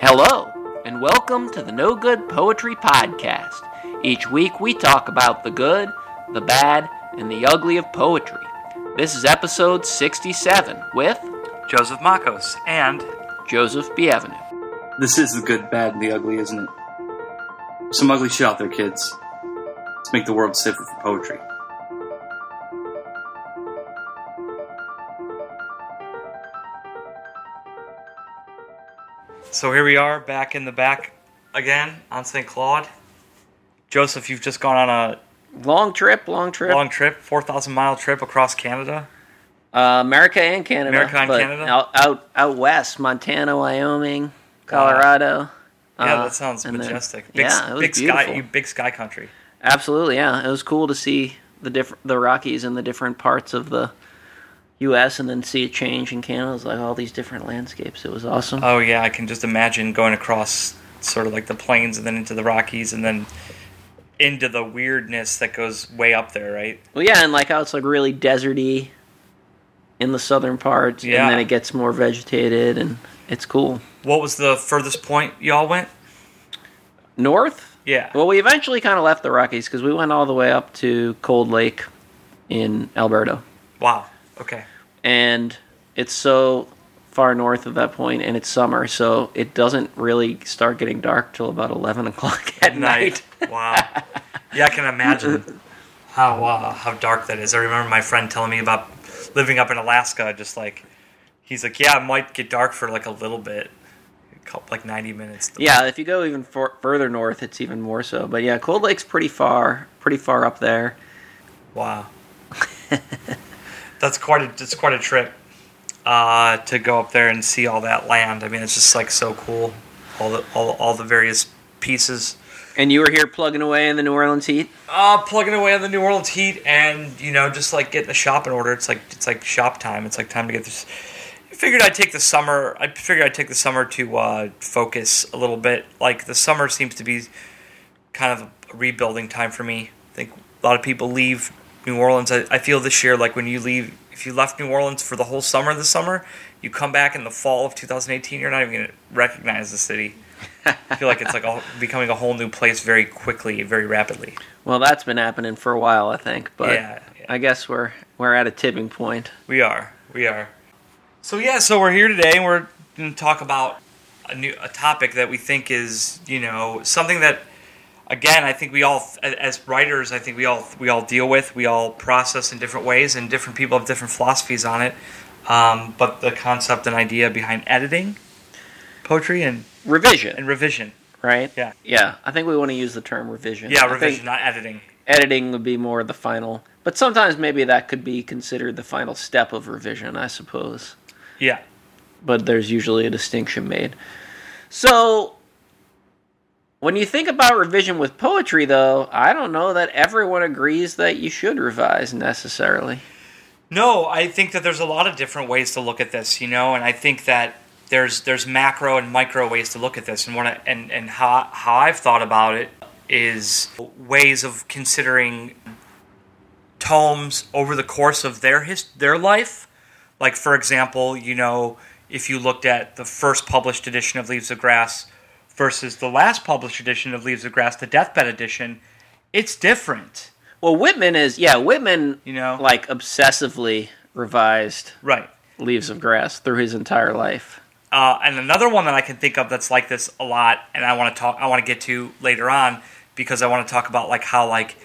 Hello, and welcome to the No Good Poetry Podcast. Each week we talk about the good, the bad, and the ugly of poetry. This is episode 67 with Joseph Makos and Joseph Bienvenu. This is the good, bad, and the ugly, isn't it? Some ugly shit out there, kids. Let's make the world safer for poetry. So here we are back in the back again on St. Claude. Joseph, you've just gone on a Long trip, long trip. long trip, 4,000 mile trip across Canada. Uh, America and Canada. America and Canada? Out, out, out west, Montana, Wyoming, Colorado. Yeah, Uh, that sounds and then- majestic. Big, yeah, it was big sky, beautiful. you- big sky country. Absolutely, yeah. It was cool to see the different the Rockies and the different parts of the U.S. and then see it change in Canada. It was like all these different landscapes. It was awesome. Oh yeah, I can just imagine going across sort of like the plains and then into the Rockies and then into the weirdness that goes way up there, right? well, yeah, and like how it's like really deserty in the southern parts, Yeah. and then it gets more vegetated, and it's cool. What was the furthest point y'all went? North. Yeah. Well, we eventually kind of left the Rockies because we went all the way up to Cold Lake in Alberta. Wow. Okay. And it's so far north of that point and it's summer so it doesn't really start getting dark till about 11 o'clock at night, wow. Yeah, I can imagine how uh, how dark that is. I remember my friend telling me about living up in Alaska. Just like he's like, yeah, it might get dark for like a little bit, like ninety minutes. yeah if you go even for, further north it's even more so but yeah cold lake's pretty far pretty far up there Wow. that's quite a that's quite a trip uh, to go up there and see all that land. I mean, it's just like so cool. All the all, all the various pieces. and you were here plugging away in the new orleans heat Uh, plugging away on the New Orleans Heat, and you know, just like getting the shop in order. It's like it's like shop time. It's like time to get this. I figured I'd take the summer. I figured I'd take the summer to uh, focus a little bit. Like the summer seems to be kind of a rebuilding time for me. I think a lot of people leave New Orleans. I, I feel this year like when you leave, if you left New Orleans for the whole summer this summer, you come back in the fall of 2018, you're not even going to recognize the city. I feel like it's like a, becoming a whole new place very quickly, very rapidly. well that's been happening for a while i think but Yeah, yeah. i guess we're we're at a tipping point We are. We are. So yeah, so we're here today and we're going to talk about a new a topic that we think is, you know, something that again, I think we all as writers, I think we all we all deal with, we all process in different ways and different people have different philosophies on it. Um, but the concept and idea behind editing poetry and, revision and revision. right Yeah. yeah i think we want to use the term revision Yeah, I revision, not editing. editing would be more the final but sometimes maybe that could be considered the final step of revision i suppose Yeah. but there's usually a distinction made so when you think about revision with poetry though i don't know that everyone agrees that you should revise necessarily No, I think that there's a lot of different ways to look at this, you know, and I think that there's there's macro and micro ways to look at this, and I, and and how how I've thought about it is ways of considering tomes over the course of their his their life. Like for example, you know, if you looked at the first published edition of Leaves of Grass versus the last published edition of Leaves of Grass, the deathbed edition, it's different. well whitman is yeah whitman You know? like obsessively revised Right. leaves of grass through his entire life Uh, and another one that I can think of that's like this a lot, and I want to talk, I want to get to later on because I want to talk about like how like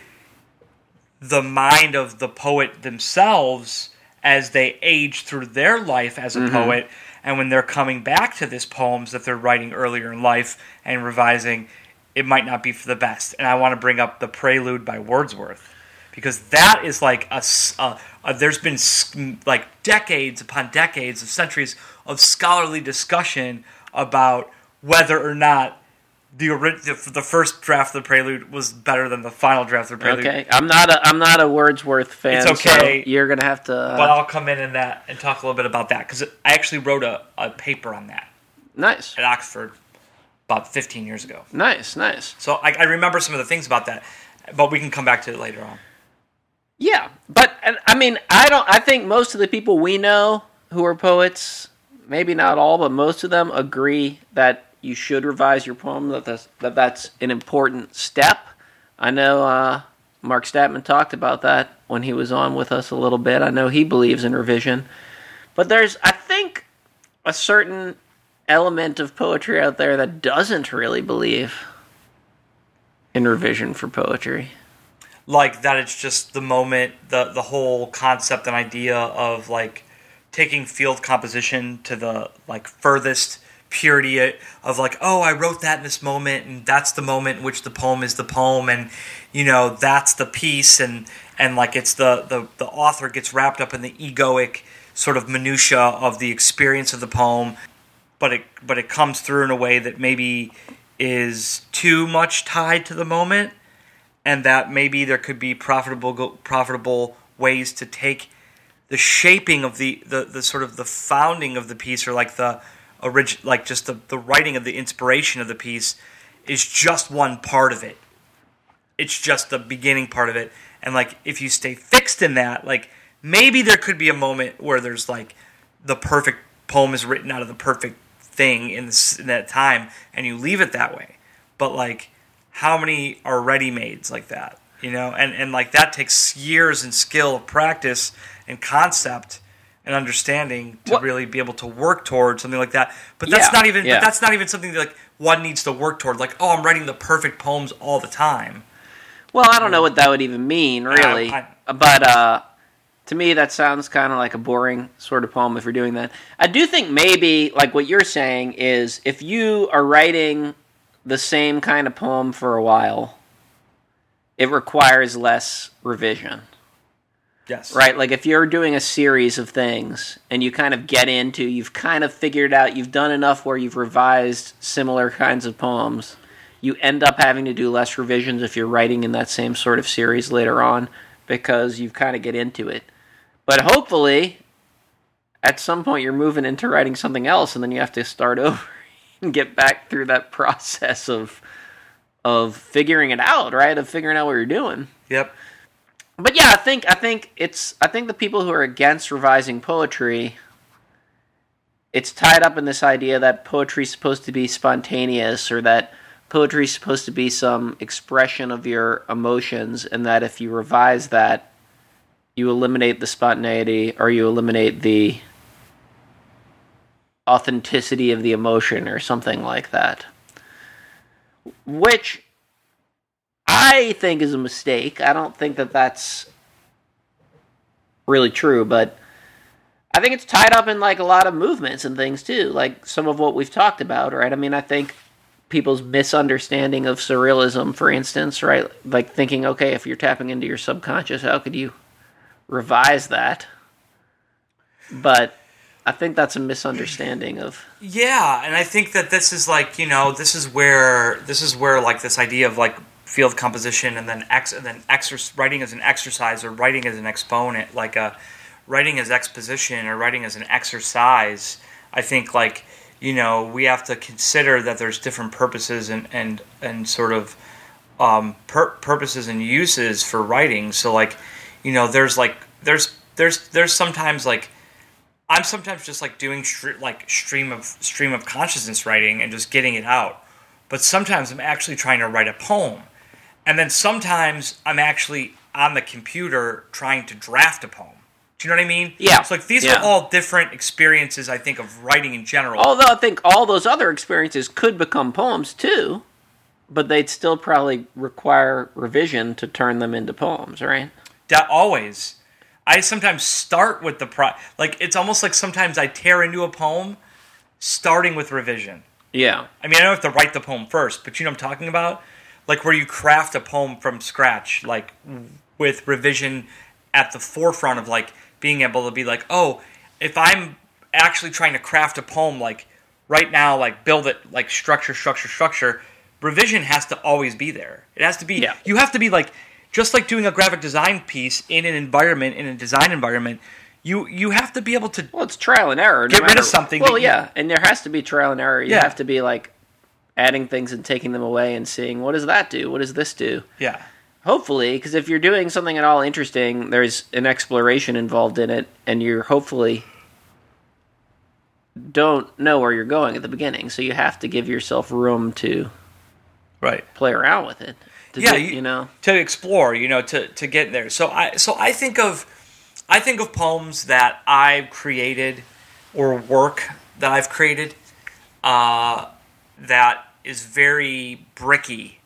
the mind of the poet themselves as they age through their life as a poet, and when they're coming back to this poems that they're writing earlier in life and revising, it might not be for the best. And I want to bring up the Prelude by Wordsworth because that is like a, a- a- there's been like decades upon decades of centuries of scholarly discussion about whether or not the, ori- the the first draft of the prelude was better than the final draft of the prelude okay i'm not a i'm not a wordsworth fan It's okay. so you're gonna have to uh, but I'll come in in that and talk a little bit about that because I actually wrote a, a paper on that nice at Oxford about 15 years ago. nice nice So I, I remember some of the things about that, but we can come back to it later on. Yeah, but and, I mean, I don't. I think most of the people we know who are poets, maybe not all, but most of them agree that you should revise your poem. That that's, that that's an important step. I know uh, Mark Statman talked about that when he was on with us a little bit. I know he believes in revision, but there's I think a certain element of poetry out there that doesn't really believe in revision for poetry. like that it's just the moment the the whole concept and idea of like taking field composition to the like furthest purity of like oh i wrote that in this moment and that's the moment in which the poem is the poem and you know that's the piece and and like it's the the, the author gets wrapped up in the egoic sort of minutia of the experience of the poem but it but it comes through in a way that maybe is too much tied to the moment and that maybe there could be profitable profitable ways to take the shaping of the, the, the sort of the founding of the piece or like the orig- like just the, the writing of the inspiration of the piece is just one part of it. It's just the beginning part of it. And like if you stay fixed in that like maybe there could be a moment where there's like the perfect poem is written out of the perfect thing in, this, in that time and you leave it that way. But like how many are ready mades like that you know? And and like that takes years and skill of practice and concept and understanding to What- really be able to work towards something like that but that's Yeah, not even yeah. but that's not even something that like one needs to work toward like oh i'm writing the perfect poems all the time Well, I don't know what that would even mean, really. I- but uh, to me, that sounds kind of like a boring sort of poem if you're doing that. I do think maybe, like what you're saying, is if you are writing the same kind of poem for a while, it requires less revision. Yes Right? Like if you're doing a series of things and you kind of get into, you've kind of figured out, you've done enough where you've revised similar kinds of poems, you end up having to do less revisions if you're writing in that same sort of series later on because you kind of get into it. But hopefully, at some point, you're moving into writing something else and then you have to start over and get back through that process of of figuring it out, right? Of figuring out what you're doing yep but yeah, I think I think it's I think the people who are against revising poetry it's tied up in this idea that poetry's supposed to be spontaneous or that poetry's supposed to be some expression of your emotions and that if you revise that you eliminate the spontaneity or you eliminate the authenticity of the emotion or something like that. Which I think is a mistake. I don't think that that's really true, but I think it's tied up in like a lot of movements and things too, like some of what we've talked about, right? I mean, I think people's misunderstanding of surrealism, for instance, right? Like thinking, okay, if you're tapping into your subconscious, how could you revise that? But I think that's a misunderstanding of Yeah, and I think that this is like you know this is where this is where like this idea of like field composition and then ex and then writing as an exercise or writing as an exponent like a writing as exposition or writing as an exercise. I think like you know we have to consider that there's different purposes and and and sort of um, pur- purposes and uses for writing. So like you know there's like there's there's there's sometimes like I'm sometimes just like doing str- like stream of stream of consciousness writing and just getting it out. But sometimes I'm actually trying to write a poem. And then sometimes I'm actually on the computer trying to draft a poem. Do you know what I mean? Yeah. So like these Yeah. are all different experiences I think of writing in general. Although I think all those other experiences could become poems too, but they'd still probably require revision to turn them into poems, right? That always. I sometimes start with the pro like it's almost like sometimes I tear into a poem starting with revision. Yeah. I mean, I don't have to write the poem first, but you know what I'm talking about? Like where you craft a poem from scratch, like with revision at the forefront of like being able to be like, oh, if I'm actually trying to craft a poem, like right now, like build it, like structure, structure, structure, revision has to always be there. It has to be, Yeah. you have to be like, just like doing a graphic design piece in an environment, in a design environment, you you have to be able to Well, it's trial and error. no Get rid of something Well, you- yeah, and there has to be trial and error. You Yeah. have to be like adding things and taking them away and seeing what does that do? What does this do? yeah. Hopefully, because if you're doing something at all interesting, there's an exploration involved in it, and you're hopefully don't know where you're going at the beginning, so you have to give yourself room to Right. play around with it. To Yeah, get- you- you know. to explore, you know, to, to get there. So I so I think of I think of poems that I've created or work that I've created uh, that is very bricky.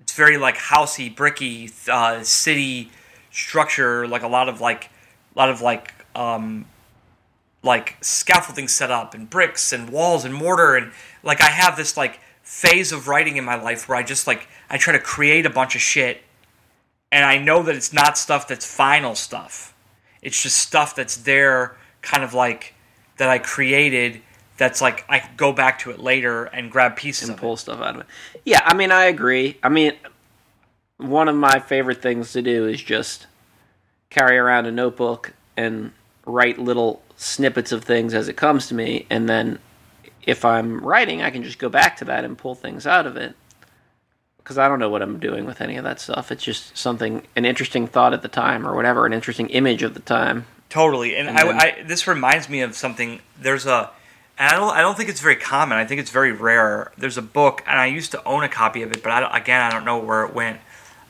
It's very like housey, bricky, uh, city structure, like a lot of like a lot of like um, like scaffolding set up and bricks and walls and mortar and like I have this like phase of writing in my life where I just like I try to create a bunch of shit and I know that it's not stuff that's final stuff. It's just stuff that's there kind of like that I created that's like I go back to it later and grab pieces and pull stuff out of it. Yeah, I mean, I agree. I mean, one of my favorite things to do is just carry around a notebook and write little snippets of things as it comes to me, and then if I'm writing, I can just go back to that and pull things out of it. Because I don't know what I'm doing with any of that stuff. It's just something, an interesting thought at the time, or whatever, an interesting image of the time. Totally, and, And I, then- I this reminds me of something. There's a, and I don't, I don't think it's very common. I think it's very rare. There's a book, and I used to own a copy of it, but I again, I don't know where it went.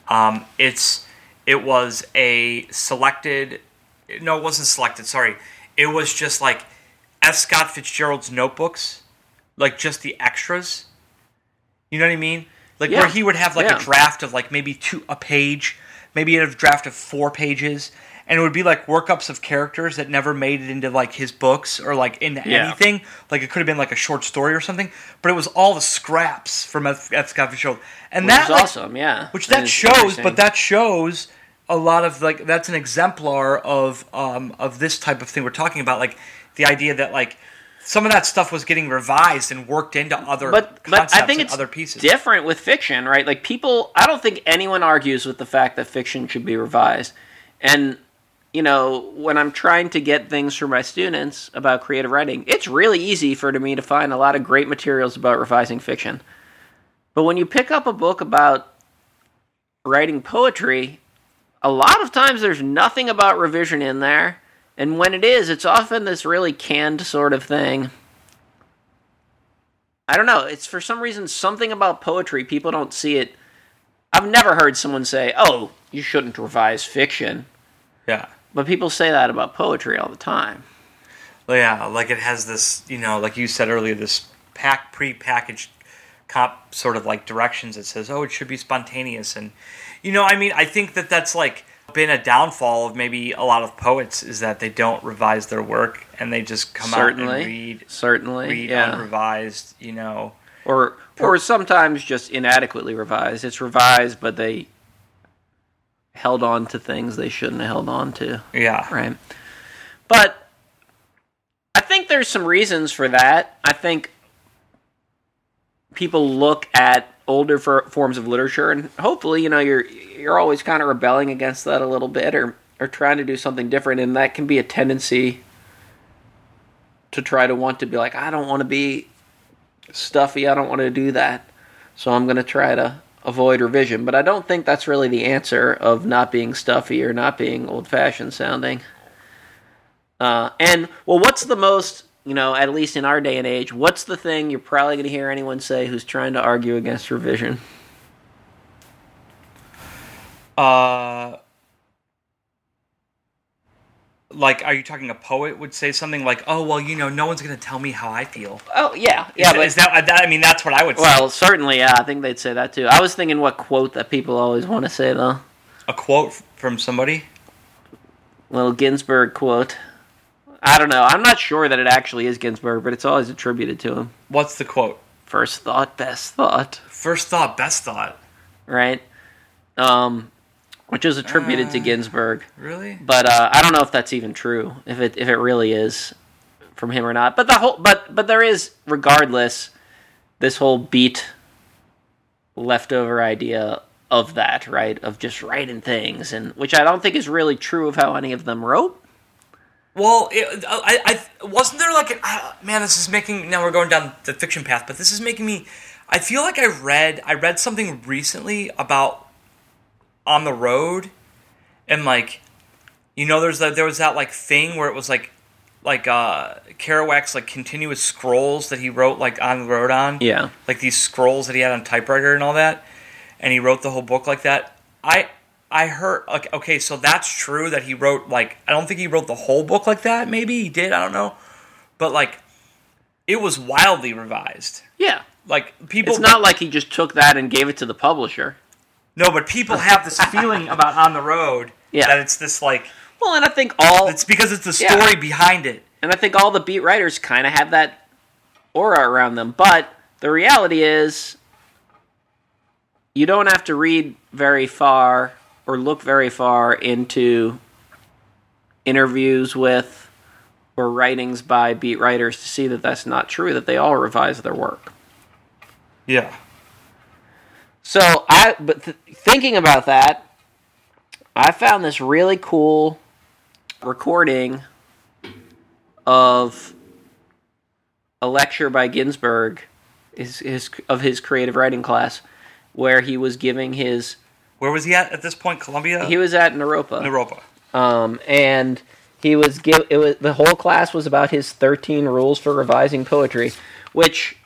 Um, it's, it was a selected, no, it wasn't selected. Sorry, it was just like F. Scott Fitzgerald's notebooks, like just the extras. You know what I mean? Like Yeah. where he would have like Yeah. a draft of like maybe two a page, maybe a draft of four pages, and it would be like workups of characters that never made it into like his books or like into Yeah. anything. Like it could have been like a short story or something, but it was all the scraps from F. F. Scott Fitzgerald, and Which that like, awesome, yeah. which And that shows, but that shows a lot of like that's an exemplar of um of this type of thing we're talking about, like the idea that like some of that stuff was getting revised and worked into other but but I think it's other pieces. different with fiction, right? Like people, I don't think anyone argues with the fact that fiction should be revised. And you know, when I'm trying to get things for my students about creative writing, it's really easy for me to find a lot of great materials about revising fiction. But when you pick up a book about writing poetry, a lot of times there's nothing about revision in there. And when it is, it's often this really canned sort of thing. I don't know. It's for some reason something about poetry. People don't see it. I've never heard someone say, "Oh, you shouldn't revise fiction," yeah. but people say that about poetry all the time. Well, yeah, like it has this, you know, like you said earlier, this pack pre-packaged cop sort of like directions that says, "Oh, it should be spontaneous," and you know, I mean, I think that that's like been a downfall of maybe a lot of poets is that they don't revise their work and they just come out and read certainly, read yeah. unrevised, you know. or or sometimes just inadequately revised. It's revised, but they held on to things they shouldn't have held on to. Yeah. Right. But I think there's some reasons for that. I think people look at older for, forms of literature and hopefully, you know, you're you're always kind of rebelling against that a little bit or or trying to do something different and that can be a tendency to try to want to be like I don't want to be stuffy. I don't want to do that. So I'm going to try to avoid revision, but I don't think that's really the answer of not being stuffy or not being old-fashioned sounding. Uh, and well, what's the most you know, at least in our day and age, what's the thing you're probably going to hear anyone say who's trying to argue against revision? Uh like are you talking a poet would say something like, "Oh, well, you know, no one's going to tell me how I feel." Oh yeah, yeah, is, but is that, that I mean, that's what I would say. well, certainly, yeah, I think they'd say that too. I was thinking what quote that people always want to say though. A quote from somebody? Little Ginsberg quote. I don't know. I'm not sure that it actually is Ginsberg, but it's always attributed to him. What's the quote? First thought, best thought, First thought, best thought. right? Um, which is attributed to Ginsberg. Really? but uh, I don't know if that's even true. If it if it really is from him or not. But the whole but but there is regardless this whole beat leftover idea of that right of just writing things and which I don't think is really true of how any of them wrote. Well, it, I, I wasn't there like an, uh, man. This is making now we're going down the fiction path, but this is making me. I feel like I read I read something recently about on the road, and like, you know, there's that there was that like thing where it was like like uh Kerouac's like continuous scrolls that he wrote like on the road on. Yeah. Like these scrolls that he had on typewriter and all that, and he wrote the whole book like that. I I heard like okay, so that's true that he wrote like I don't think he wrote the whole book like that. Maybe he did. I don't know, but like it was wildly revised. Yeah. Like people, It's not like he just took that and gave it to the publisher. no, but people have this feeling about on the road Yeah. that it's this like Well, and I think all it's because it's the Yeah. story behind it. and I think all the beat writers kind of have that aura around them. But the reality is, you don't have to read very far or look very far into interviews with or writings by beat writers to see that that's not true. That they all revise their work. Yeah. So I, but th- thinking about that, I found this really cool recording of a lecture by Ginsberg, his, his of his creative writing class, where he was giving his. Where was he at at this point? Columbia. He was at Naropa, Naropa. um, and he was give it was the whole class was about his 13 rules for revising poetry, which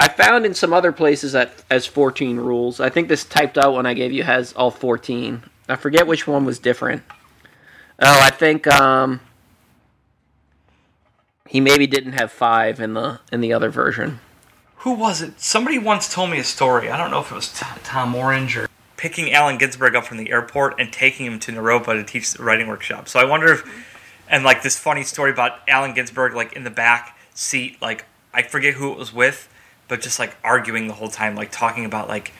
I found in some other places at, as 14 rules. I think this typed out one I gave you has all 14. I forget which one was different. Oh, I think um, he maybe didn't have five in the in the other version. Who was it? Somebody once told me a story. I don't know if it was T- Tom Orange or picking Allen Ginsberg up from the airport and taking him to Naropa to teach the writing workshop. So I wonder if, and like this funny story about Allen Ginsberg, like in the back seat, like I forget who it was with, but just like arguing the whole time, like talking about like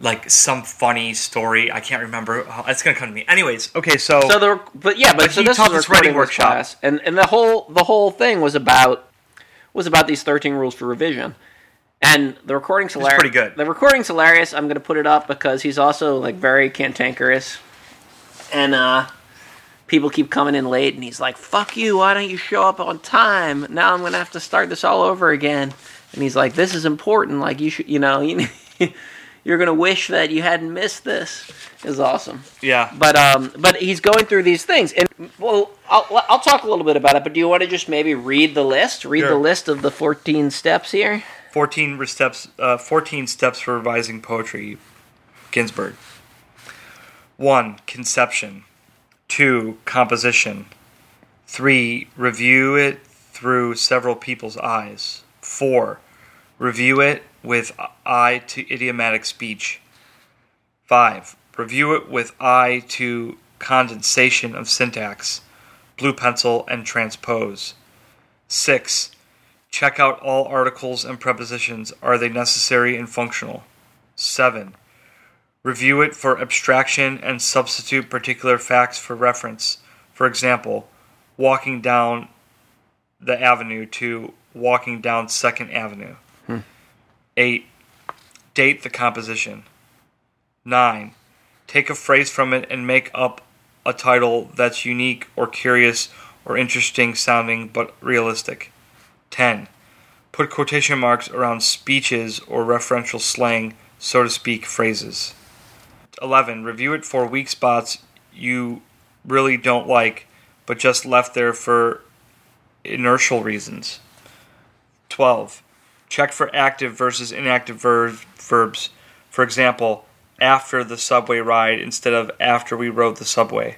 like some funny story. I can't remember. How, it's gonna come to me. Anyways, okay, so, So the but yeah, but, But so this taught was writing workshop. class, and and the whole the whole thing was about was about these thirteen rules for revision, and the recording's hilarious. pretty good. The recording's hilarious. I'm going to put it up because he's also like very cantankerous, and uh, people keep coming in late, and he's like, "Fuck you! Why don't you show up on time? Now I'm going to have to start this all over again." And he's like, "This is important. Like you should, you know, you." You're gonna wish that you hadn't missed this. Is awesome. yeah, But um, but he's going through these things, and well, I'll I'll talk a little bit about it. But do you want to just maybe read the list? Read the list of the fourteen steps here. 14 steps uh, 14 steps for revising poetry ginsberg. 1 conception. 2 composition. 3 review it through several people's eyes. 4 review it with eye to idiomatic speech. 5 review it with eye to condensation of syntax blue pencil and transpose. 6 Check out all articles and prepositions. Are they necessary and functional? 7. Review it for abstraction and substitute particular facts for reference. For example, walking down the avenue to walking down 2nd Avenue. Hmm. 8. Date the composition. 9. Take a phrase from it and make up a title that's unique or curious or interesting sounding but realistic. 10. Put quotation marks around speeches or referential slang, so to speak, phrases. 11. Review it for weak spots you really don't like, but just left there for inertial reasons. 12. Check for active versus inactive ver- verbs. For example, after the subway ride instead of after we rode the subway.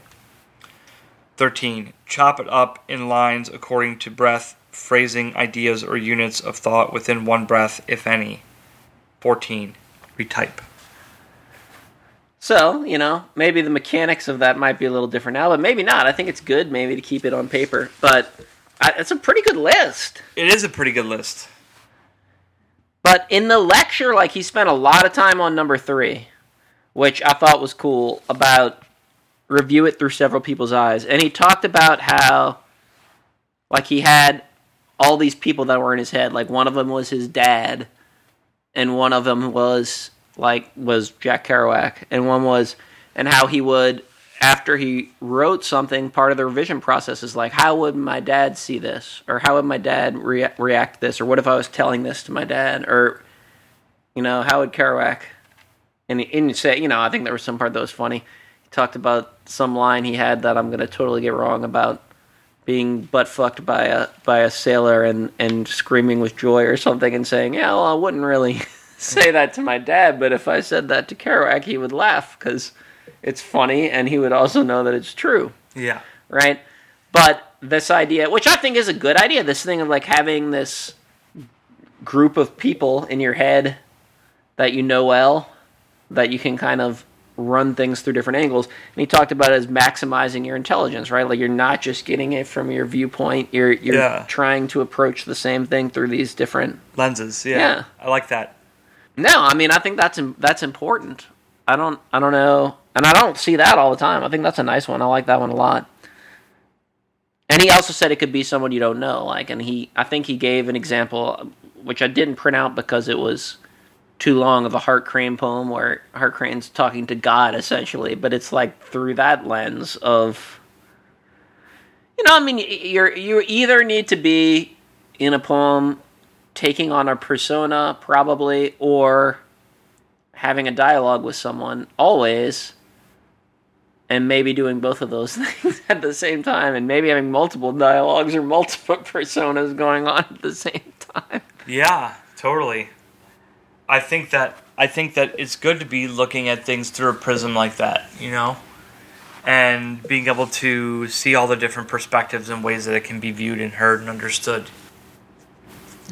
13. Chop it up in lines according to breath, phrasing, ideas, or units of thought within one breath, if any. 14. Retype. So you know, maybe the mechanics of that might be a little different now, but maybe not. I think it's good maybe to keep it on paper, but I, it's a pretty good list. It is a pretty good list. But in the lecture, like he spent a lot of time on number three, which I thought was cool about review it through several people's eyes. And he talked about how, like, he had all these people that were in his head. Like, one of them was his dad, and one of them was, like, was Jack Kerouac, and one was, and how he would, after he wrote something, part of the revision process is like, how would my dad see this? Or how would my dad rea- react this? Or what if I was telling this to my dad? Or, you know, how would Kerouac? And and say, you know, I think there was some part that was funny. He talked about some line he had that I'm going to totally get wrong about being butt fucked by a by a sailor and and screaming with joy or something and saying, "Yeah, well, I wouldn't really say that to my dad, but if I said that to Kerouac, he would laugh because it's funny, and he would also know that it's true." Yeah. right? But this idea, which I think is a good idea, this thing of like having this group of people in your head that you know well, that you can kind of run things through different angles. And he talked about it as maximizing your intelligence, right? Like you're not just getting it from your viewpoint, you're you're Yeah. trying to approach the same thing through these different Lenses. Yeah. Yeah. I like that. no, I mean, I think that's that's important. I don't, I don't know, and I don't see that all the time. I think that's a nice one. I like that one a lot. And he also said it could be someone you don't know, like, and he, I think he gave an example, which I didn't print out because it was too long of a Hart Crane poem where Hart Crane's talking to God essentially, but it's like through that lens of, you know, I mean, you're you either need to be in a poem taking on a persona probably or having a dialogue with someone always and maybe doing both of those things at the same time and maybe having multiple dialogues or multiple personas going on at the same time Yeah, totally. I think that I think that it's good to be looking at things through a prism like that, you know, and being able to see all the different perspectives and ways that it can be viewed and heard and understood.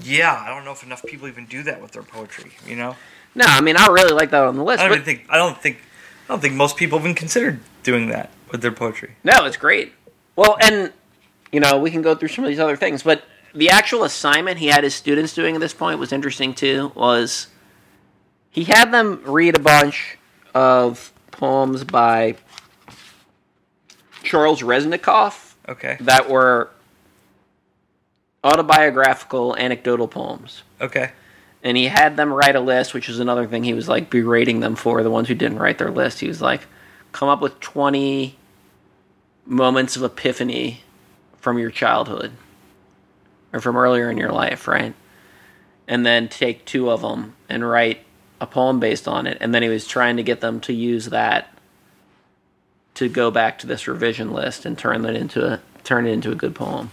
Yeah, I don't know if enough people even do that with their poetry, you know. no i mean i really like that on the list I don't but think I don't think I don't think most people even considered doing that with their poetry. no it's great well and you know we can go through some of these other things but the actual assignment he had his students doing at this point was interesting too was he had them read a bunch of poems by charles reznikoff Okay. that were autobiographical anecdotal poems Okay. and he had them write a list which is another thing he was like berating them for the ones who didn't write their list he was like come up with 20 moments of epiphany from your childhood or from earlier in your life right and then take two of them and write a poem based on it and then he was trying to get them to use that to go back to this revision list and turn that into a turn it into a good poem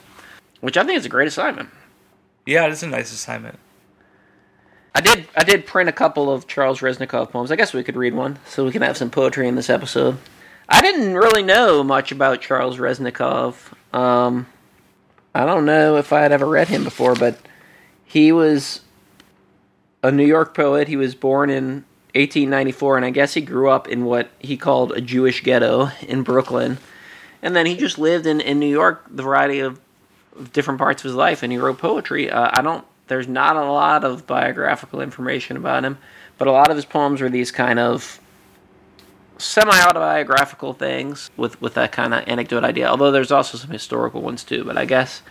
which i think is a great assignment Yeah, it is a nice assignment. I did. I did print a couple of Charles Reznikoff poems. I guess we could read one, so we can have some poetry in this episode. I didn't really know much about Charles Reznikoff. Um, I don't know if I had ever read him before, but he was a New York poet. He was born in 1894, and I guess he grew up in what he called a Jewish ghetto in Brooklyn. And then he just lived in, in New York the variety of of different parts of his life, and he wrote poetry. Uh, I don't. There's not a lot of biographical information about him, but a lot of his poems were these kind of semi-autobiographical things with with that kind of anecdote idea. Although there's also some historical ones too. But I guess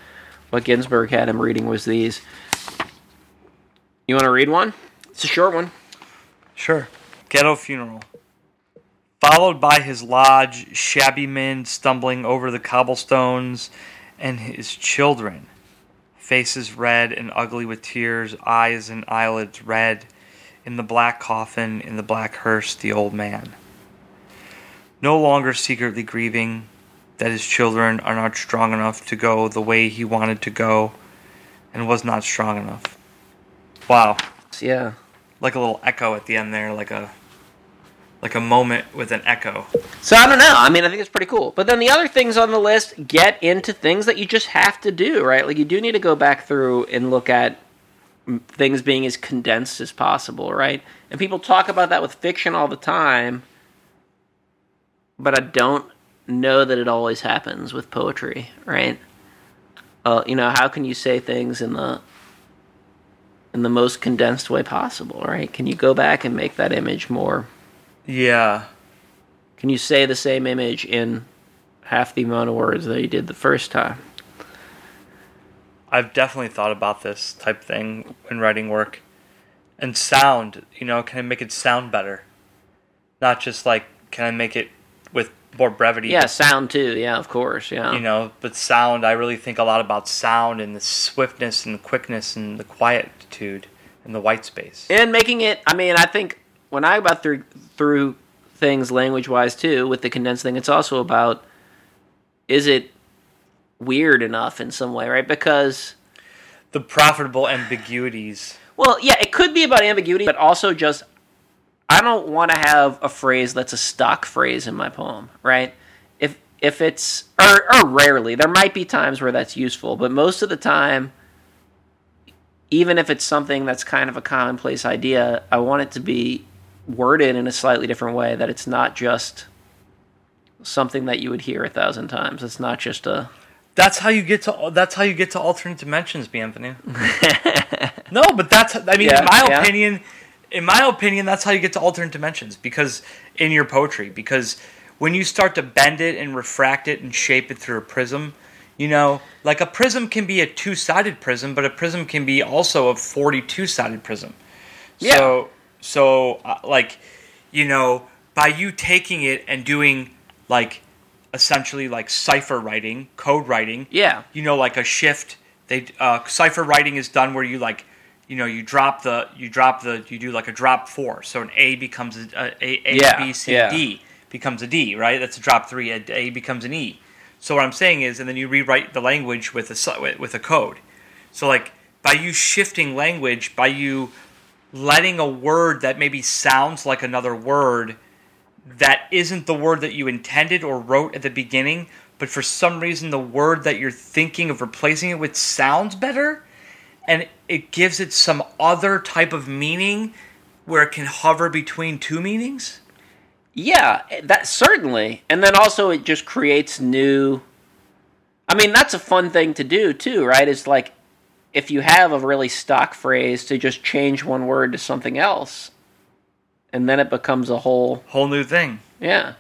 what Ginsberg had him reading was these. You want to read one? It's a short one. Sure. Ghetto funeral. Followed by his lodge, shabby men stumbling over the cobblestones, and his children, faces red and ugly with tears, eyes and eyelids red, in the black coffin, in the black hearse, the old man. No longer secretly grieving that his children are not strong enough to go the way he wanted to go, and was not strong enough. Wow Yeah. like a little echo at the end there, like a like a moment with an echo. So I don't know. I mean, I think it's pretty cool. But then the other things on the list get into things that you just have to do, right? Like you do need to go back through and look at things being as condensed as possible, right? And people talk about that with fiction all the time, but I don't know that it always happens with poetry, right? Uh, you know, how can you say things in the in the most condensed way possible, right? Can you go back and make that image more Yeah. can you say the same image in half the amount of words that you did the first time? I've definitely thought about this type thing in writing work. And sound, you know, can I make it sound better? Not just like can I make it with more brevity? Yeah, sound too. Yeah, of course. Yeah. You know, but sound, I really think a lot about sound and the swiftness and the quickness and the quietude and the white space. and making it. I mean, I think when I got through through things language wise too with the condensed thing, it's also about is it weird enough in some way, right? Because The profitable ambiguities. well, yeah, it could be about ambiguity, but also just I don't want to have a phrase that's a stock phrase in my poem, right? If if it's or, or rarely, there might be times where that's useful, but most of the time even if it's something that's kind of a commonplace idea, I want it to be worded in a slightly different way that it's not just something that you would hear a thousand times. It's not just a That's how you get to. That's how you get to alternate dimensions, Anthony. no, but that's. I mean, Yeah, in my yeah. opinion, in my opinion, that's how you get to alternate dimensions because in your poetry, because when you start to bend it and refract it and shape it through a prism, you know, like a prism can be a two-sided prism, but a prism can be also a forty-two-sided prism. Yeah. So, so uh, like, you know, by you taking it and doing like essentially like cipher writing, code writing, yeah. you know, like a shift. They uh, cipher writing is done where you like, you know, you drop the you drop the you do like a drop four, so an A becomes a a, a, a Yeah, B, C, yeah. D becomes a D, right? That's a drop three. A, a becomes an E. So what I'm saying is, and then you rewrite the language with a with- a code. So like by you shifting language, by you letting a word that maybe sounds like another word that isn't the word that you intended or wrote at the beginning, but for some reason the word that you're thinking of replacing it with sounds better and it gives it some other type of meaning where it can hover between two meanings. Yeah, that certainly. And then also it just creates new I mean, that's a fun thing to do too, right? It's like if you have a really stock phrase to just change one word to something else and then it becomes a whole Whole new thing. yeah.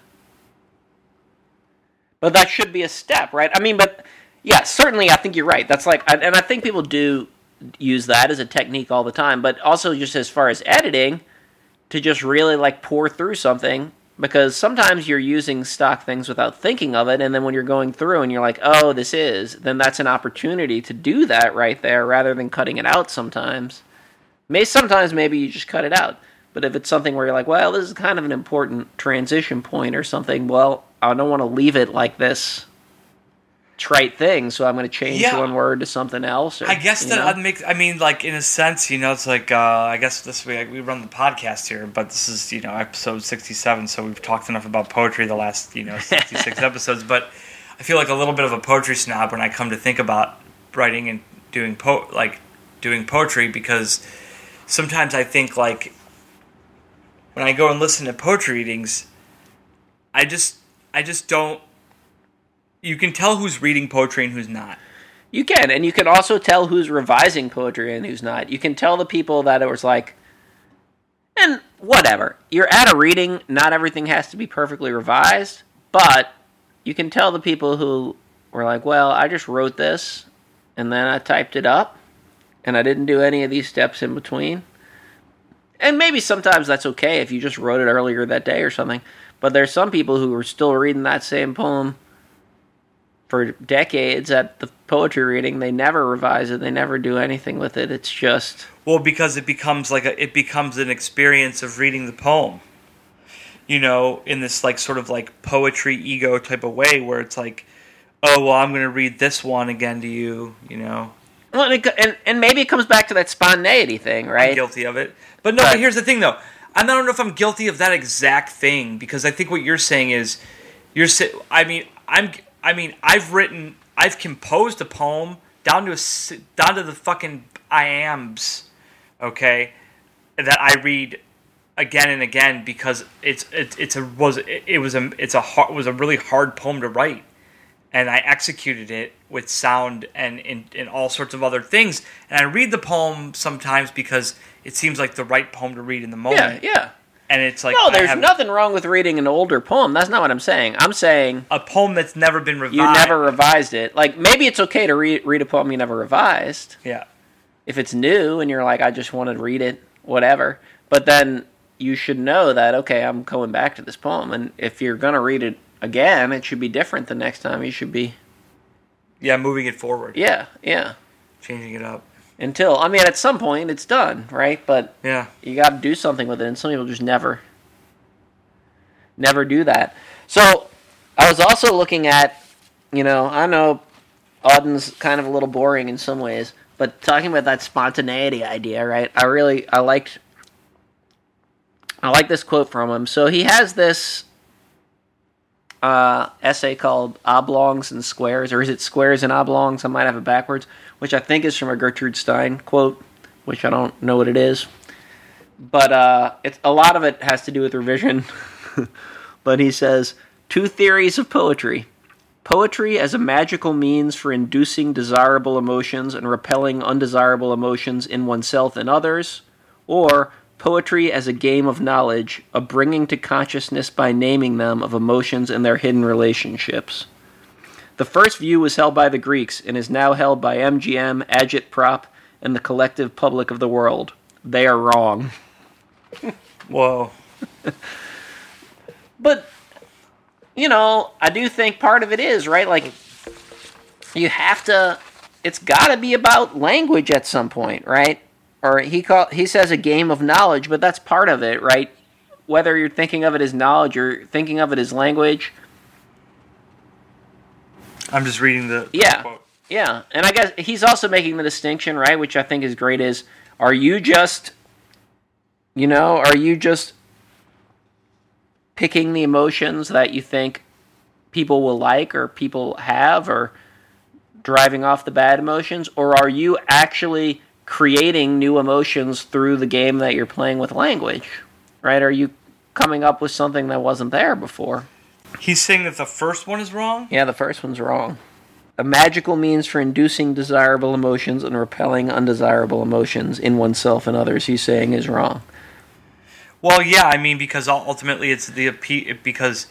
But that should be a step, right? I mean, but yeah, certainly I think you're right. That's like and I think people do use that as a technique all the time, but also just as far as editing to just really like pour through something because sometimes you're using stock things without thinking of it and then when you're going through and you're like oh this is then that's an opportunity to do that right there rather than cutting it out sometimes. May sometimes maybe you just cut it out but if it's something where you're like well this is kind of an important transition point or something well i don't want to leave it like this trite thing so i'm going to change Yeah. one word to something else or, I guess that know? I'd make. I mean, like in a sense, you know, it's like uh, I guess this we we run the podcast here, but this is you know episode sixty seven, so we've talked enough about poetry the last you know sixty six episodes. But I feel like a little bit of a poetry snob when I come to think about writing and doing po like doing poetry because sometimes I think like when I go and listen to poetry readings, I just I just don't. You can tell who's reading poetry and who's not. You can, and you can also tell who's revising poetry and who's not. You can tell the people that it was like, and whatever. You're at a reading, not everything has to be perfectly revised, but you can tell the people who were like, well, I just wrote this, and then I typed it up, and I didn't do any of these steps in between. And maybe sometimes that's okay if you just wrote it earlier that day or something. But there's some people who are still reading that same poem for decades at the poetry reading. They never revise it. They never do anything with it. It's just Well, because it becomes like a, it becomes an experience of reading the poem. You know, in this like sort of like poetry ego type of way, where it's like, oh well, I'm going to read this one again to you. You know, well, and, it, and and maybe it comes back to that spontaneity thing, I'm right? guilty of it. But no, Right. but here's the thing though. I don't know if I'm guilty of that exact thing because I think what you're saying is you're I mean, I'm I mean, I've written I've composed a poem down to a down to the fucking iambs, okay? That I read again and again because it's it's it's a was it, it was a it's a hard, was a really hard poem to write and I executed it with sound and in, in all sorts of other things. And I read the poem sometimes because it seems like the right poem to read in the Yeah, moment. yeah. And it's like No, I there's have nothing wrong with reading an older poem. That's not what I'm saying. I'm saying a poem that's never been revised. you never revised it. Like maybe it's okay to read read a poem you never revised Yeah. if it's new and you're like I just want to read it, whatever. But then you should know that okay, I'm going back to this poem, and if you're gonna read it again, it should be different the next time. You should be Yeah, moving it forward, yeah, yeah. changing it up. Until I mean, at some point it's done, right? But Yeah. you got to do something with it, and some people just never, never do that. So I was also looking at, you know, I know Auden's kind of a little boring in some ways, but talking about that spontaneity idea, right? I really I liked I like this quote from him. So he has this uh, essay called Oblongs and Squares, or is it Squares and Oblongs? I might have it backwards, which I think is from a Gertrude Stein quote, which I don't know what it is. But uh, it's a lot of it has to do with revision. but he says two theories of poetry: poetry as a magical means for inducing desirable emotions and repelling undesirable emotions in oneself and others, or poetry as a game of knowledge, a bringing to consciousness by naming them of emotions and their hidden relationships. The first view was held by the Greeks and is now held by MGM, Agitprop, and the collective public of the world. They are wrong. Whoa. But you know, I do think part of it is, right? Like you have to it's got to be about language at some point, right? Or he call he says a game of knowledge, but that's part of it, right? Whether you're thinking of it as knowledge or thinking of it as language. I'm just reading the, the Yeah. quote. Yeah, and I guess he's also making the distinction, right, which I think is great is are you just you know, are you just picking the emotions that you think people will like or people have or driving off the bad emotions or are you actually creating new emotions through the game that you're playing with language? Right? Are you coming up with something that wasn't there before? He's saying that the first one is wrong. Yeah, the first one's wrong. A magical means for inducing desirable emotions and repelling undesirable emotions in oneself and others, he's saying is wrong. Well, yeah, I mean because ultimately it's the because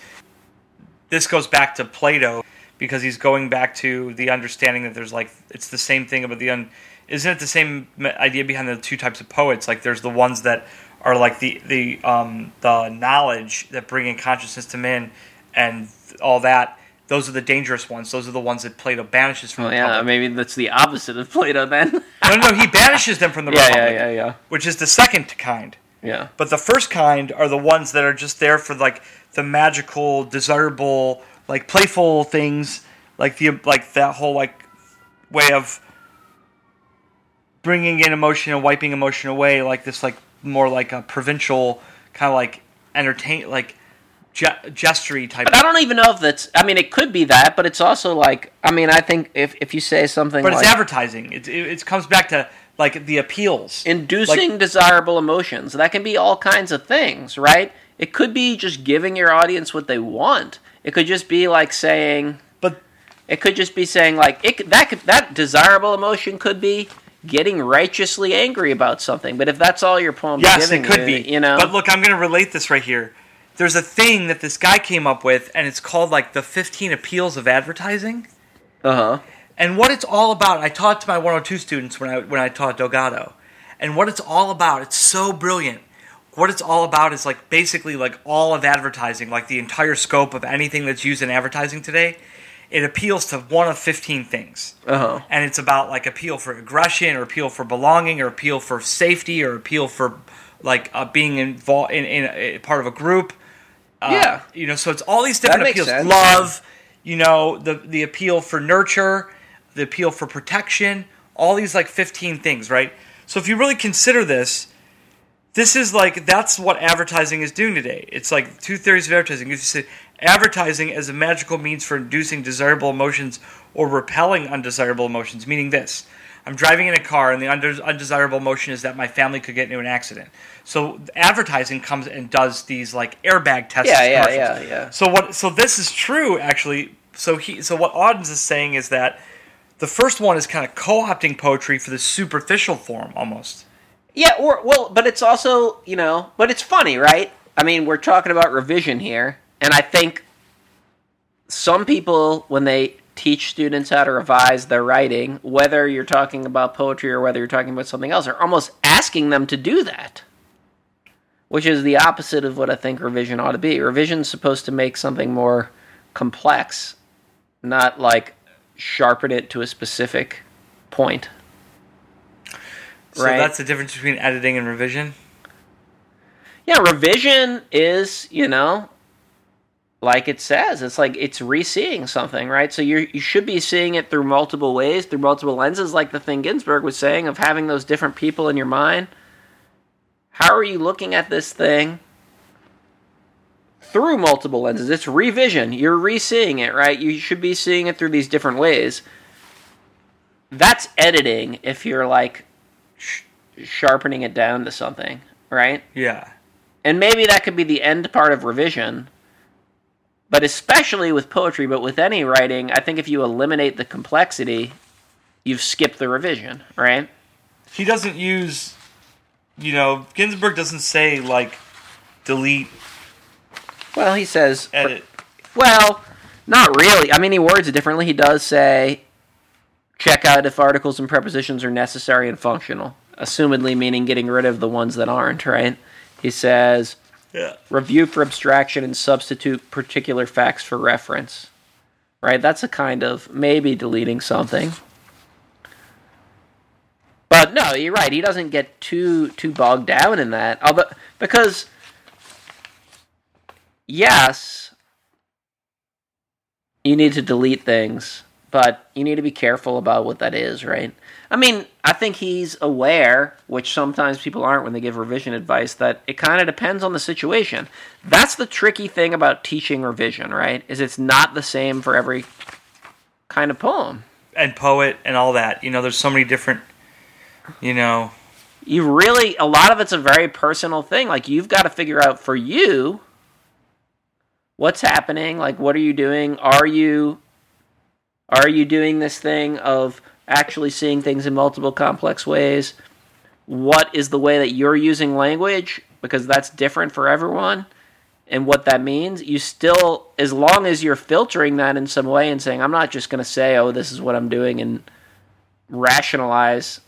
this goes back to Plato because he's going back to the understanding that there's like it's the same thing about the un. Isn't it the same idea behind the two types of poets? Like there's the ones that are like the the um the knowledge that bring in consciousness to men and all that. Those are the dangerous ones. Those are the ones that Plato banishes from Well, the yeah, public. maybe that's the opposite of Plato then. no, no, no, he banishes them from the yeah, republic, yeah, yeah, yeah. which is the second kind. Yeah. But the first kind are the ones that are just there for like the magical, desirable, like playful things, like the like that whole like way of bringing in emotion and wiping emotion away, like this like more like a provincial kind of like entertain like ge- gestury type. But I don't even know if that's. I mean, it could be that, but it's also like. I mean, I think if if you say something but like it's advertising. It, it it comes back to like the appeals. inducing desirable emotions, that can be all kinds of things, right? It could be just giving your audience what they want. It could just be like saying. But It could just be saying like it. That could, that desirable emotion could be getting righteously angry about something. But if that's all your poem, Yes, it could be. you know. But look, I'm going to relate this right here. There's a thing that this guy came up with, and it's called like the 15 appeals of advertising. uh huh. And what it's all about, I taught to my 102 students when I when I taught Delgado, and what it's all about, it's so brilliant. What it's all about is like basically like all of advertising, like the entire scope of anything that's used in advertising today. It appeals to one of 15 things Uh huh. and it's about like appeal for aggression or appeal for belonging or appeal for safety or appeal for like uh, being involved in, in a part of a group. Uh, Yeah. you know, so it's all these different appeals. sense. Love, you know, the the appeal for nurture, the appeal for protection, all these like 15 things, right? So if you really consider this, this is like that's what advertising is doing today. It's like two theories of advertising. You say advertising as a magical means for inducing desirable emotions or repelling undesirable emotions, meaning this. I'm driving in a car and the undesirable emotion is that my family could get into an accident. So advertising comes and does these like airbag tests. Yeah, yeah, yeah, yeah. So what? So this is true actually. So he. So what Auden's is saying is that the first one is kind of co-opting poetry for the superficial form almost. Yeah, or well, but it's also you know, but it's funny, right? I mean, we're talking about revision here, and I think some people when they teach students how to revise their writing, whether you're talking about poetry or whether you're talking about something else, are almost asking them to do that. Which is the opposite of what I think revision ought to be. Revision's supposed to make something more complex, not like sharpen it to a specific point. So Right. that's the difference between editing and revision. Yeah, revision is, you know, like it says, it's like it's re-seeing something, right? So you you should be seeing it through multiple ways, through multiple lenses, like the thing Ginsberg was saying of having those different people in your mind. How are you looking at this thing through multiple lenses? It's revision. You're re-seeing it, right? You should be seeing it through these different ways. That's editing if you're like sh- sharpening it down to something, right? Yeah. And maybe that could be the end part of revision. But especially with poetry, but with any writing, I think if you eliminate the complexity, you've skipped the revision, right? He doesn't use, you know, Ginsberg doesn't say like delete, Well, he says, edit. well, not really. I mean, he words it differently. He does say, check out if articles and prepositions are necessary and functional, assumedly meaning getting rid of the ones that aren't, right? He says, Yeah. review for abstraction and substitute particular facts for reference. Right? That's a kind of maybe deleting something. But no, you're right. He doesn't get too too bogged down in that. Although because yes, you need to delete things, but you need to be careful about what that is, right? I mean, I think he's aware, which sometimes people aren't when they give revision advice, that it kind of depends on the situation. That's the tricky thing about teaching revision, right? Is it's not the same for every kind of poem. And poet and all that. You know, there's so many different, you know, You really, a lot of it's a very personal thing. Like, you've got to figure out for you what's happening. Like, what are you doing? Are you. Are you doing this thing of actually seeing things in multiple complex ways? What is the way that you're using language? Because that's different for everyone. And what that means, you still, as long as you're filtering that in some way and saying, I'm not just going to say, oh, this is what I'm doing and rationalize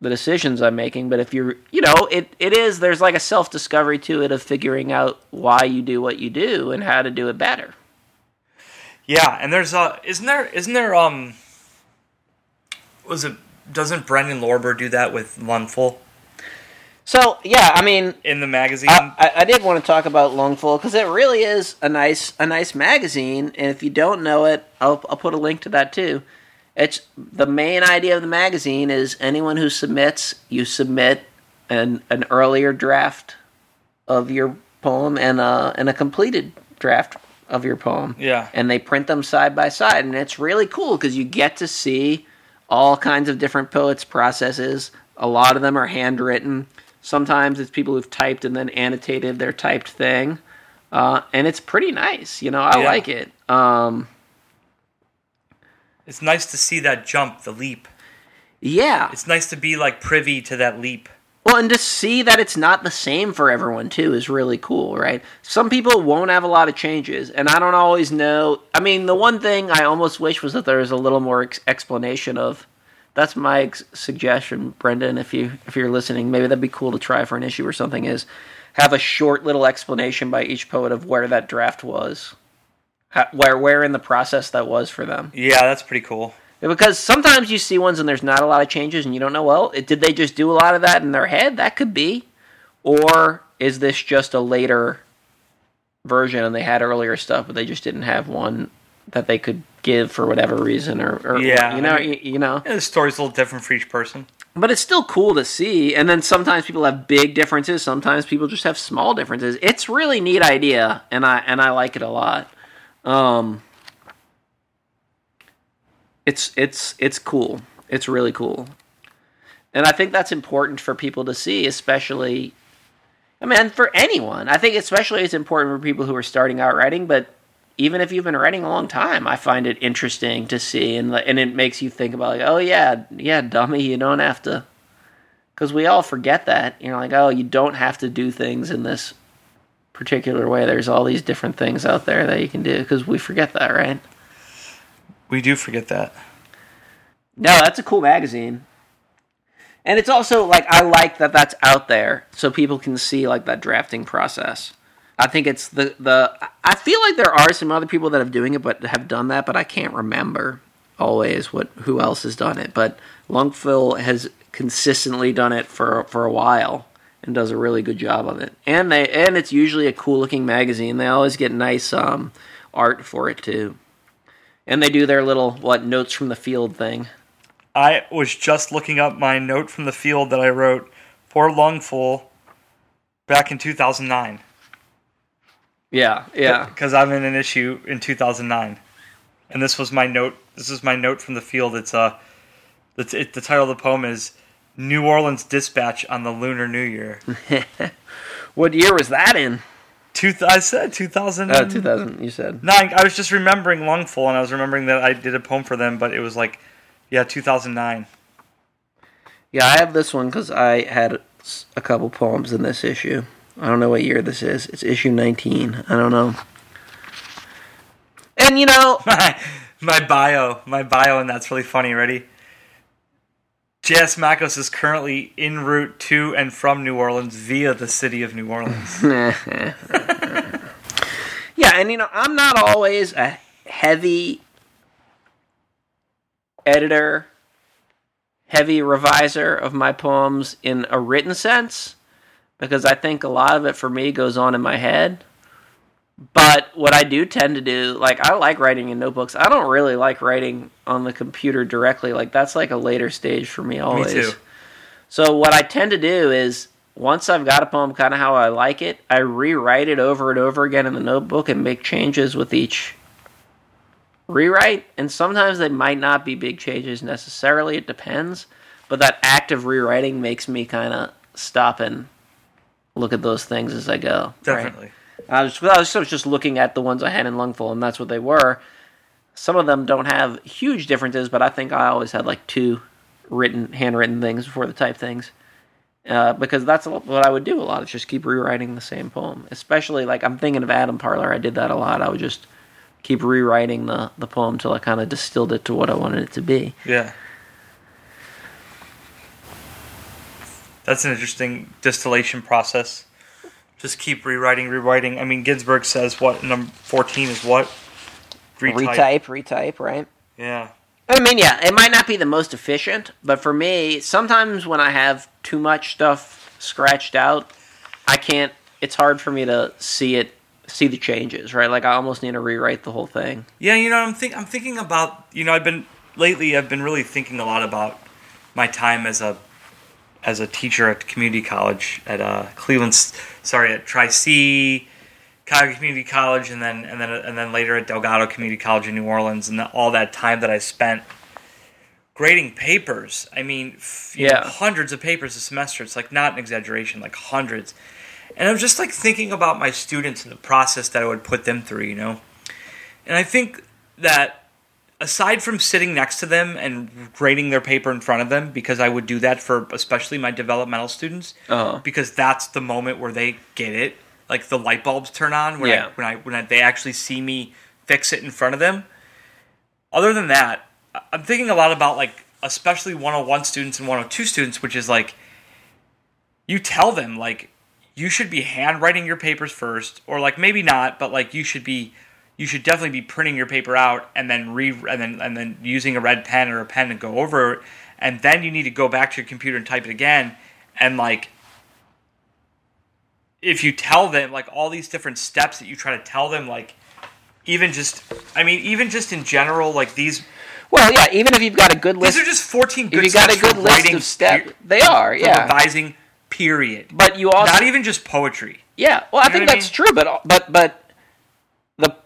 the decisions I'm making, but if you're, you know, it, it is, there's like a self discovery to it of figuring out why you do what you do and how to do it better. Yeah. And there's uh, isn't there, isn't there, um, was it, doesn't Brendan Lorber do that with Lungfull So, yeah, I mean, in the magazine? I, I, I did want to talk about Lungfull because it really is a nice a nice magazine, and if you don't know it, I'll I'll put a link to that too. It's the main idea of the magazine is anyone who submits, you submit an an earlier draft of your poem and a and a completed draft of your poem. Yeah. and they print them side by side, and it's really cool because you get to see all kinds of different poets' processes. A lot of them are handwritten. Sometimes it's people who've typed and then annotated their typed thing, uh, and it's pretty nice. You know, I Yeah. like it. Um, it's nice to see that jump, the leap. yeah. It's nice to be like privy to that leap. Well, and to see that it's not the same for everyone too is really cool, right? Some people won't have a lot of changes, and I don't always know. I mean, the one thing I almost wish was that there was a little more ex- explanation of. That's my ex- suggestion, Brendan. If you if you're listening, maybe that'd be cool to try for an issue or something. Is have a short little explanation by each poet of where that draft was, how, where where in the process that was for them. Yeah, that's pretty cool. Because sometimes you see ones and there's not a lot of changes, and you don't know. Well, it, did they just do a lot of that in their head? That could be, or is this just a later version and they had earlier stuff, but they just didn't have one that they could give for whatever reason, or, or Yeah, you know, I mean- you, you know. Yeah, the story's a little different for each person. But it's still cool to see. And then sometimes people have big differences. Sometimes people just have small differences. It's really neat idea, and I and I like it a lot. Um, it's it's it's cool. It's really cool, and I think that's important for people to see, especially. I mean, for anyone. I think especially it's important for people who are starting out writing, but even if you've been writing a long time, I find it interesting to see, and and it makes you think about like, oh yeah, yeah, dummy, you don't have to, because we all forget that. You know, like oh, you don't have to do things in this particular way. There's all these different things out there that you can do because we forget that, right? We do forget that. No, that's a cool magazine. And it's also like I like that that's out there so people can see like that drafting process. I think it's the the I feel like there are some other people that have doing it but have done that but I can't remember always what who else has done it. But Lungfull has consistently done it for for a while and does a really good job of it. And they and it's usually a cool looking magazine. They always get nice um, art for it too. And they do their little what notes from the field thing. I was just looking up my note from the field that I wrote for Lungfull back in 2009 Yeah, yeah. because I'm in an issue in 2009, and this was my note. This is my note from the field. It's uh, it's it, the title of the poem is "New Orleans Dispatch on the Lunar New Year." What year was that in? Two, I said 2000. Uh, 2000, you said. Nine. I was just remembering Lungfull, and I was remembering that I did a poem for them, but it was like, yeah, 2009. Yeah, I have this one because I had a couple poems in this issue. I don't know what year this is. It's issue 19. I don't know. And you know, my my bio, my bio, and that's really funny. Ready? J.S. Makos is currently en route to and from New Orleans via the city of New Orleans. yeah, and you know, I'm not always a heavy editor, heavy reviser of my poems in a written sense because I think a lot of it for me goes on in my head. But what I do tend to do, like I like writing in notebooks. I don't really like writing on the computer directly. Like that's like a later stage for me always. too. So what I tend to do is once I've got a poem kind of how I like it, I rewrite it over and over again in the notebook and make changes with each rewrite. And sometimes they might not be big changes necessarily. It depends. But that act of rewriting makes me kind of stop and look at those things as I go. right? I was, I was just looking at the ones I had in Lungfull, and that's what they were. Some of them don't have huge differences, but I think I always had like two written, handwritten things before the type things. Uh, because that's what I would do a lot, is just keep rewriting the same poem. Especially, like, I'm thinking of Adam Parlor. I did that a lot. I would just keep rewriting the, the poem till I kind of distilled it to what I wanted it to be. Yeah. That's an interesting distillation process. Just keep rewriting, rewriting. I mean, Ginsberg says what number fourteen is what? Retype, retype, right? Yeah. I mean, yeah, it might not be the most efficient, but for me, sometimes when I have too much stuff scratched out, I can't. It's hard for me to see it, see the changes, right? Like I almost need to rewrite the whole thing. Yeah, you know, I'm think I'm thinking about you know I've been lately I've been really thinking a lot about my time as a as a teacher at community college at uh, Cleveland, sorry at Tri C, Cuyahoga Community College, and then and then and then later at Delgado Community College in New Orleans, and all that time that I spent grading papers. I mean, f- you know, Yeah. hundreds of papers a semester. It's like not an exaggeration, like hundreds. And I'm just like thinking about my students and the process that I would put them through, you know. And I think that aside from sitting next to them and grading their paper in front of them, because I would do that for especially my developmental students, Uh-huh. because that's the moment where they get it, like the light bulbs turn on when Yeah. I, when I when I, they actually see me fix it in front of them. Other than that, I'm thinking a lot about like especially 101 students and 102 students, which is like you tell them like you should be handwriting your papers first, or like maybe not, but like you should be you should definitely be printing your paper out and then re and then and then using a red pen or a pen to go over it, and then you need to go back to your computer and type it again, and like if you tell them like all these different steps that you try to tell them like even just I mean even just in general like these Well, yeah, even if you've got a good list, these are just 14 good if you got a good list writing of steps, they are, yeah. revising period. But you also not even just poetry. Yeah, well, I You know think I that's true, but but but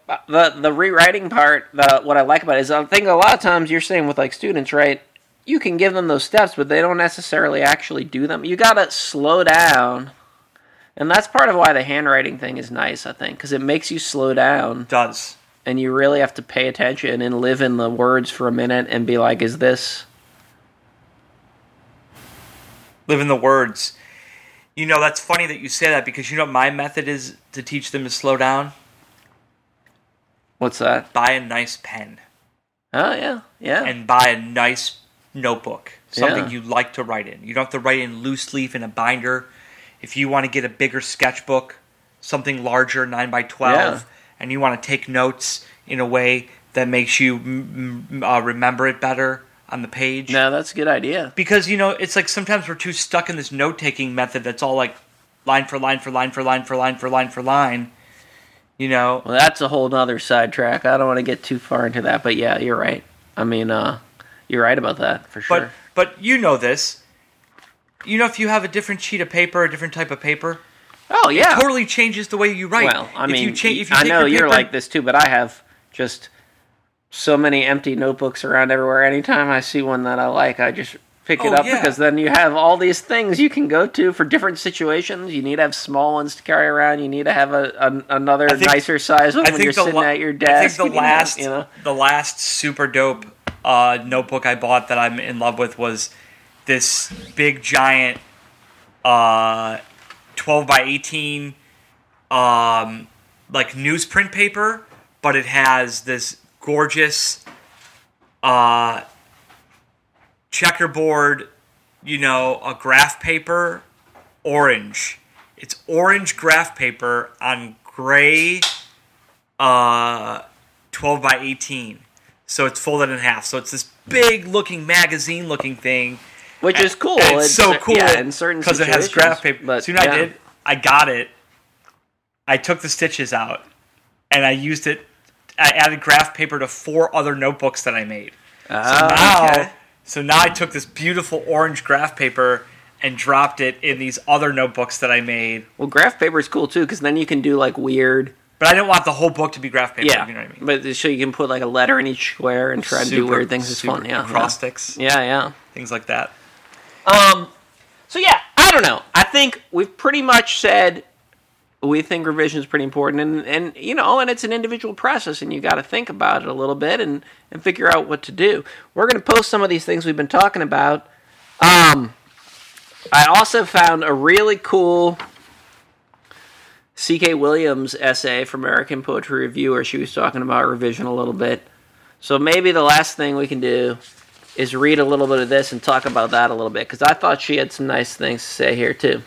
the the rewriting part, the what I like about it is I think a lot of times you're saying with like students, right? You can give them those steps, but they don't necessarily actually do them. You gotta slow down, and that's part of why the handwriting thing is nice. I think because it makes you slow down, does and you really have to pay attention and live in the words for a minute and be like, "Is this?" live in the words you know that's funny that you say that because you know what my method is to teach them to slow down What's that? buy a nice pen Oh yeah, yeah. and buy a nice notebook, something Yeah. you like to write in. You don't have to write in loose leaf in a binder. If you want to get a bigger sketchbook, something larger, nine by twelve, and you want to take notes in a way that makes you mm, mm, uh, remember it better on the page. no, that's a good idea. Because you know, it's like sometimes we're too stuck in this note taking method that's all like line for line for line for line for line for line for line. You know, Well, that's a whole nother sidetrack. I don't want to get too far into that, but yeah, you're right. I mean, uh, you're right about that for sure. but but you know this. You know, if you have a different sheet of paper, a different type of paper, oh yeah, totally changes the way you write. Well, I If mean, you cha- if you I know your you're like this too, but I have just so many empty notebooks around everywhere. Anytime I see one that I like, I just pick it Oh, up yeah. because then you have all these things you can go to for different situations. You need to have small ones to carry around. You need to have a, a another think- nicer size one when you're sitting la- at your desk. I think the last, you know. the last super dope uh, notebook I bought that I'm in love with was this big giant, uh, twelve by eighteen, um, like newsprint paper, but it has this gorgeous, uh, checkerboard, you know, a graph paper, orange. It's orange graph paper on gray uh, 12 by 18. So it's folded in half. So it's this big looking magazine looking thing. which is cool. And it's in so cool Yeah, in certain because it has graph paper. But so you know what I did? I got it. I took the stitches out and I used it. I added graph paper to four other notebooks that I made. So Ah, now, okay. So now I took this beautiful orange graph paper and dropped it in these other notebooks that I made. Well, graph paper is cool too because then you can do like weird. But I didn't want the whole book to be graph paper. Yeah, you know what I mean. but so you can put like a letter in each square and try to do weird things. It's super fun. Yeah, acrostics, yeah, yeah. things like that. Um, so yeah, I don't know. I think we've pretty much said we think revision is pretty important, and and you know, and it's an individual process, and you got to think about it a little bit and and figure out what to do. We're gonna post some of these things we've been talking about. Um, I also found a really cool. C.K. Williams essay from American Poetry Review where she was talking about revision a little bit. So maybe the last thing we can do is read a little bit of this and talk about that a little bit because I thought she had some nice things to say here too.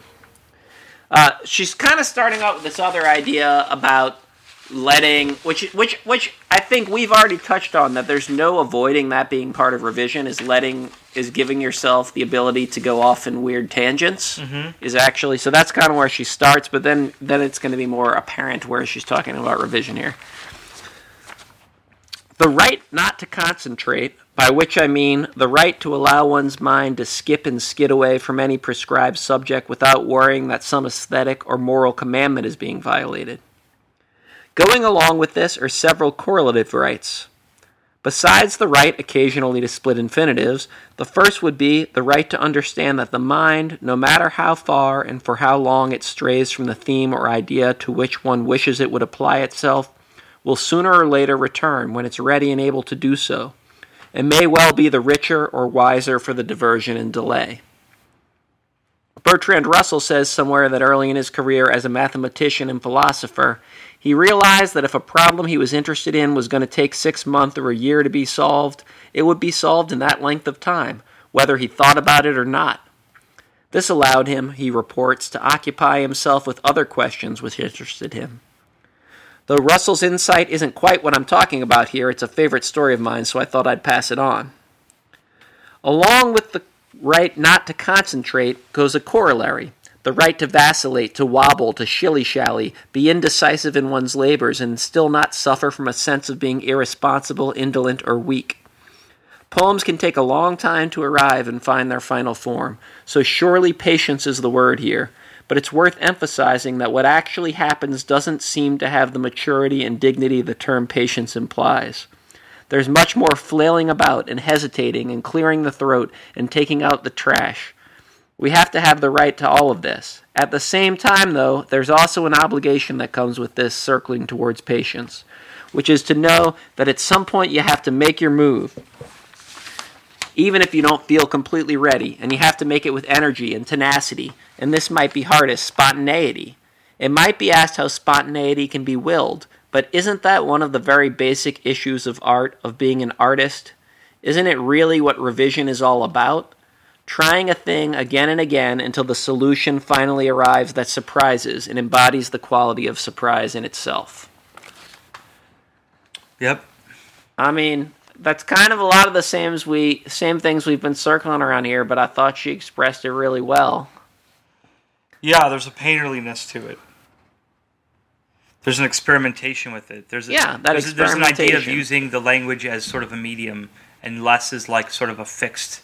Uh, she's kind of starting out with this other idea about letting, which which which I think we've already touched on that there's no avoiding that being part of revision is letting is giving yourself the ability to go off in weird tangents is actually so that's kind of where she starts but then then it's going to be more apparent where she's talking about revision here the right not to concentrate, by which I mean the right to allow one's mind to skip and skid away from any prescribed subject without worrying that some aesthetic or moral commandment is being violated. Going along with this are several correlative rights. Besides the right occasionally to split infinitives, the first would be the right to understand that the mind, no matter how far and for how long it strays from the theme or idea to which one wishes it would apply itself, will sooner or later return when it's ready and able to do so, and may well be the richer or wiser for the diversion and delay. Bertrand Russell says somewhere that early in his career as a mathematician and philosopher, he realized that if a problem he was interested in was going to take six months or a year to be solved, it would be solved in that length of time, whether he thought about it or not. This allowed him, he reports, to occupy himself with other questions which interested him. Though Russell's insight isn't quite what I'm talking about here, it's a favorite story of mine, so I thought I'd pass it on. Along with the right not to concentrate goes a corollary the right to vacillate, to wobble, to shilly shally, be indecisive in one's labors, and still not suffer from a sense of being irresponsible, indolent, or weak. Poems can take a long time to arrive and find their final form, so surely patience is the word here. But it's worth emphasizing that what actually happens doesn't seem to have the maturity and dignity the term patience implies. There's much more flailing about and hesitating and clearing the throat and taking out the trash. We have to have the right to all of this. At the same time, though, there's also an obligation that comes with this circling towards patience, which is to know that at some point you have to make your move, even if you don't feel completely ready, and you have to make it with energy and tenacity. And this might be hardest spontaneity. It might be asked how spontaneity can be willed, but isn't that one of the very basic issues of art, of being an artist? Isn't it really what revision is all about? Trying a thing again and again until the solution finally arrives that surprises and embodies the quality of surprise in itself. Yep. I mean, that's kind of a lot of the same as we same things we've been circling around here, but I thought she expressed it really well. Yeah, there's a painterliness to it. There's an experimentation with it. There's a, Yeah, that there's, there's an idea of using the language as sort of a medium, and less is like sort of a fixed,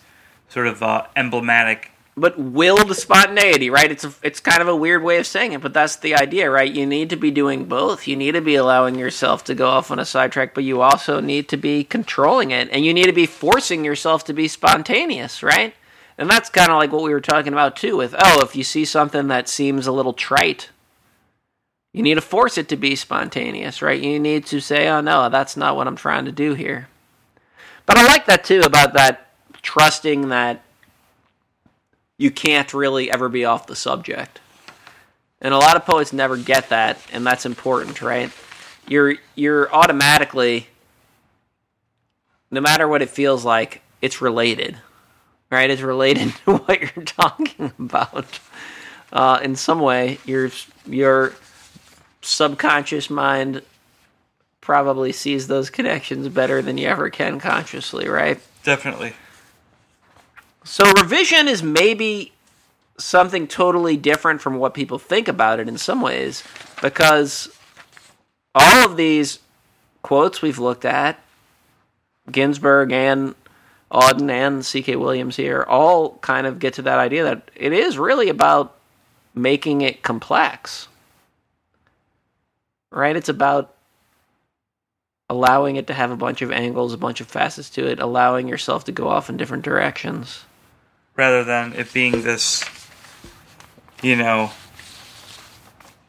sort of uh, emblematic. But will willed spontaneity, right? It's a, it's kind of a weird way of saying it, but that's the idea, right? You need to be doing both. You need to be allowing yourself to go off on a sidetrack, but you also need to be controlling it, and you need to be forcing yourself to be spontaneous, right? And that's kind of like what we were talking about too. With oh, if you see something that seems a little trite, you need to force it to be spontaneous, right? You need to say, oh no, that's not what I'm trying to do here. But I like that too about that trusting that you can't really ever be off the subject. And a lot of poets never get that, and that's important, right? You're you're automatically no matter what it feels like, it's related. Right? It's related to what you're talking about. Uh, in some way, your your subconscious mind probably sees those connections better than you ever can consciously, right? Definitely. So revision is maybe something totally different from what people think about it in some ways because all of these quotes we've looked at Ginsberg and Auden and CK Williams here all kind of get to that idea that it is really about making it complex. Right? It's about allowing it to have a bunch of angles, a bunch of facets to it, allowing yourself to go off in different directions. Rather than it being this, you know,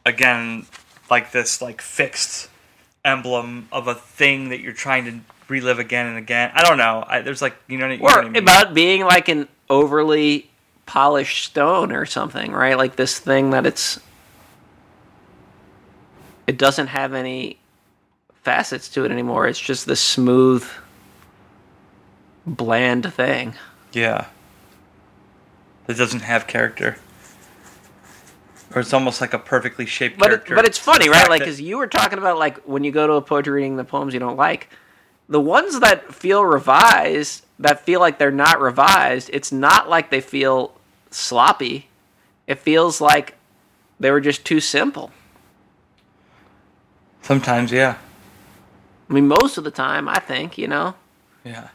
again, like this like fixed emblem of a thing that you're trying to relive again and again. I don't know. I, there's like you know, you know what I mean? about being like an overly polished stone or something, right? Like this thing that it's it doesn't have any facets to it anymore. It's just this smooth bland thing. yeah, that doesn't have character. Or it's almost like a perfectly shaped But it, character. but it's funny, right? Like cuz you were talking about like when you go to a poetry reading the poems you don't like, the ones that feel revised, that feel like they're not revised, it's not like they feel sloppy. It feels like they were just too simple. sometimes, yeah, I mean, most of the time, I think, you know, yeah,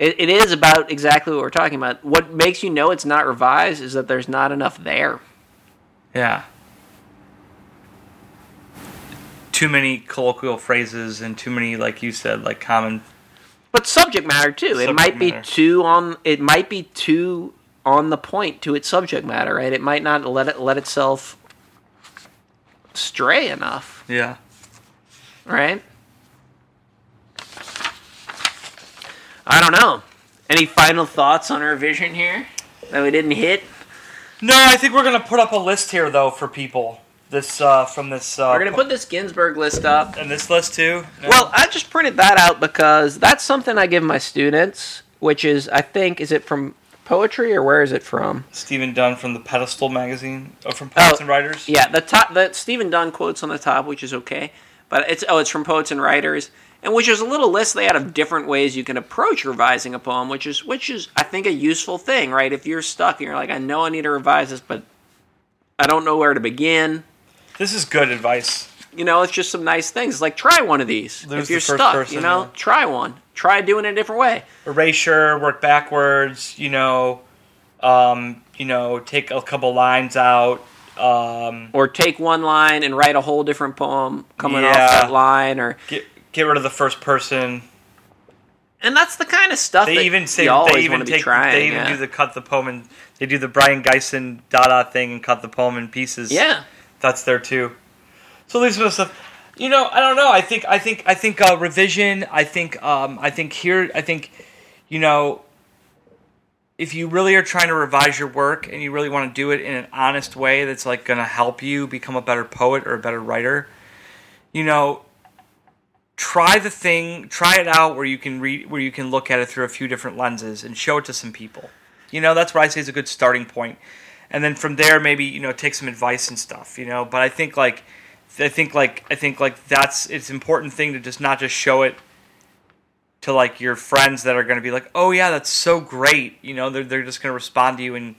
it, it is about exactly what we're talking about. What makes you know it's not revised is that there's not enough there. yeah. Too many colloquial phrases and too many, like you said, like common But subject matter too. it Subject might be matter. too on. It might be too on the point to its subject matter, right? It might not let it let itself stray enough, Yeah. right? I don't know. Any final thoughts on our vision here that we didn't hit? No, I think we're gonna put up a list here though for people. This uh from this uh We're gonna put this Ginsberg list up. and this list too. No? Well, I just printed that out because that's something I give my students, which is I think is it from poetry or where is it from? Stephen Dunn from the Pedestal magazine, or from Poets Oh, and Writers. Yeah, the top the Stephen Dunn quotes on the top, which is okay, but it's oh it's from Poets and Writers, and which is a little list they had of different ways you can approach revising a poem, which is which is I think a useful thing, right? If you're stuck and you're like I know I need to revise this, but I don't know where to begin. This is good advice. You know, it's just some nice things. Like try one of these. If you're the stuck, person, you know, yeah. try one. Try doing it a different way. Erasure, work backwards. You know, um, you know, take a couple lines out. Um, or take one line and write a whole different poem coming off that line or get get rid of the first person. and that's the kind of stuff They even say they even take trying they even yeah. do the cut the poem and they do the Brion Gysin Dada thing and cut the poem in pieces. yeah that's there too. So these sort of stuff. You know, I don't know. I think I think I think uh, revision. I think um, I think here. I think you know, if you really are trying to revise your work and you really want to do it in an honest way that's like going to help you become a better poet or a better writer, you know, try the thing, try it out where you can read, where you can look at it through a few different lenses and show it to some people. You know, that's what I say is a good starting point. And then from there, maybe you know, take some advice and stuff. You know, but I think like, I think like, I think like that's it's important thing to just not just show it to like your friends that are going to be like, oh yeah, that's so great. You know, they're they're just going to respond to you and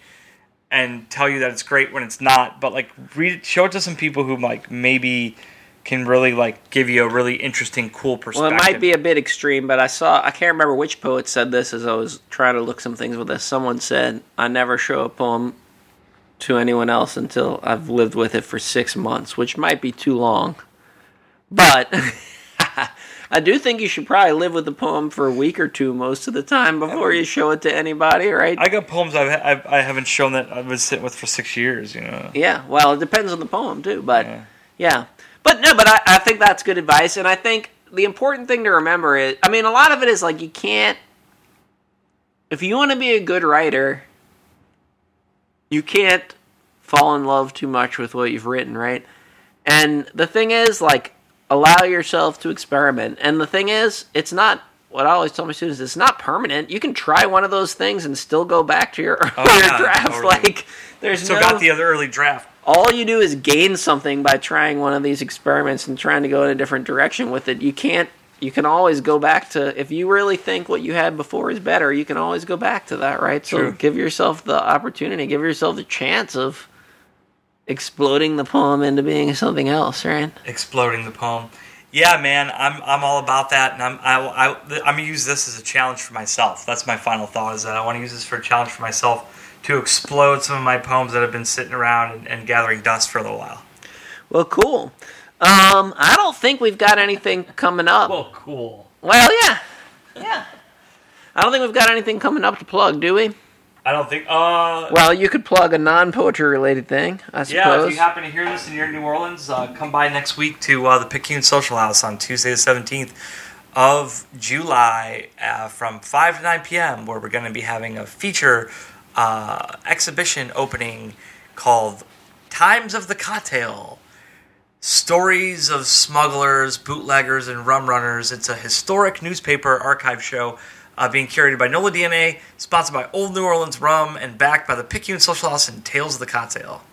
and tell you that it's great when it's not. But like, read it, show it to some people who like maybe can really like give you a really interesting, cool perspective. Well, it might be a bit extreme, but I saw I can't remember which poet said this as I was trying to look some things with this. Someone said, "I never show a poem to anyone else until I've lived with it for six months," which might be too long, but. I do think you should probably live with the poem for a week or two most of the time before you show it to anybody, right? I got poems I've, I've I haven't shown that I've been sitting with for six years. You know. Yeah, well, it depends on the poem too, but Yeah. yeah, but no, but I, I think that's good advice, and I think the important thing to remember is, I mean, a lot of it is like you can't, if you want to be a good writer, you can't fall in love too much with what you've written, right? And the thing is, like, allow yourself to experiment, and the thing is, it's not. What I always tell my students, it's not permanent. You can try one of those things and still go back to your oh, earlier Oh, yeah, draft. totally. Like, there's still no got the other early draft. All you do is gain something by trying one of these experiments and trying to go in a different direction with it. You can't. You can always go back to if you really think what you had before is better. You can always go back to that, right? So True. give yourself the opportunity, give yourself the chance of exploding the poem into being something else, right? exploding the poem. Yeah, man, I'm I'm all about that, and I'm I, I I'm gonna use this as a challenge for myself. That's my final thought. Is that I want to use this for a challenge for myself to explode some of my poems that have been sitting around and, and gathering dust for a little while. Well, cool. Um, I don't think we've got anything coming up. Well, cool. Well, yeah, yeah. I don't think we've got anything coming up to plug, do we? I don't think. Uh, Well, you could plug a non-poetry related thing, I suppose. yeah. If you happen to hear this and you're in New Orleans, uh, come by next week to uh, the Picayune Social House on Tuesday the seventeenth of July uh, from five to nine p.m. Where we're going to be having a feature uh, exhibition opening called "Times of the Cocktail." Stories of smugglers, bootleggers, and rum runners. It's a historic newspaper archive show uh, being curated by NOLA DNA, sponsored by Old New Orleans Rum, and backed by the Picayune Social House and Tales of the Cocktail.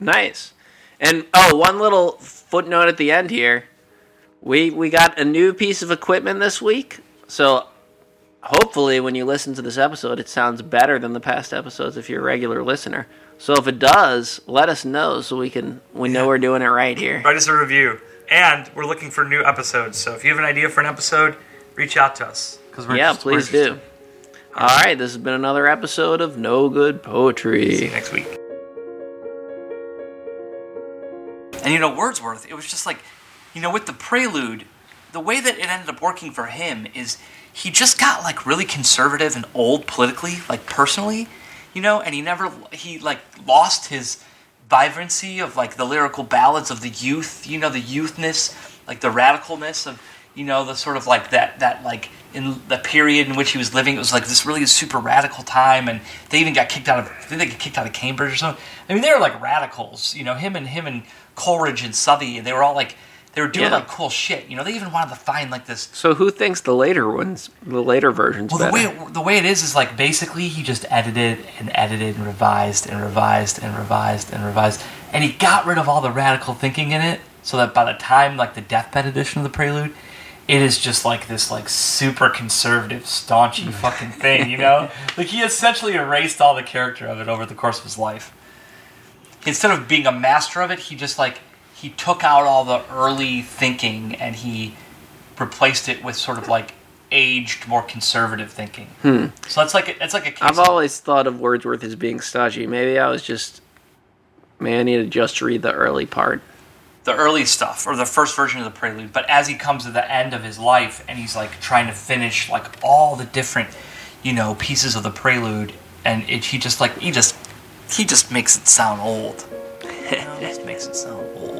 Nice. And oh, one little footnote at the end here. We we got a new piece of equipment this week. So hopefully when you listen to this episode it sounds better than the past episodes if you're a regular listener. So if it does, let us know so we can we know we're doing it right here. Write us a review. And we're looking for new episodes. So if you have an idea for an episode, reach out to us. Cause we're Yeah, just- we're please do. interested. All right, this has been another episode of No Good poetry See you next week. And you know, Wordsworth, it was just like, you know, with the prelude, the way that it ended up working for him is he just got like really conservative and old politically, like personally, you know, and he never, he like lost his vibrancy of like the lyrical ballads of the youth, you know, the youthness, like the radicalness of, you know, the sort of like that, that like in the period in which he was living, it was like this really super radical time, and they even got kicked out of, I think they got kicked out of Cambridge or something. I mean, they were like radicals, you know, him and him and Coleridge and Southey, they were all like, they were doing Yeah. like cool shit, you know. They even wanted to find like this So who thinks the later ones, the later versions well, the better? way it, the way it is is like basically he just edited and edited and revised and revised and revised and revised, and he got rid of all the radical thinking in it, so that by the time like the deathbed edition of the Prelude, it is just like this like super conservative, staunchy fucking thing, you know? like he essentially erased all the character of it over the course of his life. Instead of being a master of it, he just like he took out all the early thinking and he replaced it with sort of like aged, more conservative thinking. Hmm. So that's like a, it's like a case I've of- always thought of Wordsworth as being stodgy. Maybe I was just. Maybe I needed just to read the early part. the early stuff or the first version of the prelude. But as he comes to the end of his life and he's like trying to finish like all the different, you know, pieces of the prelude, and it, he just like he just he just makes it sound old. You know, just makes it sound old.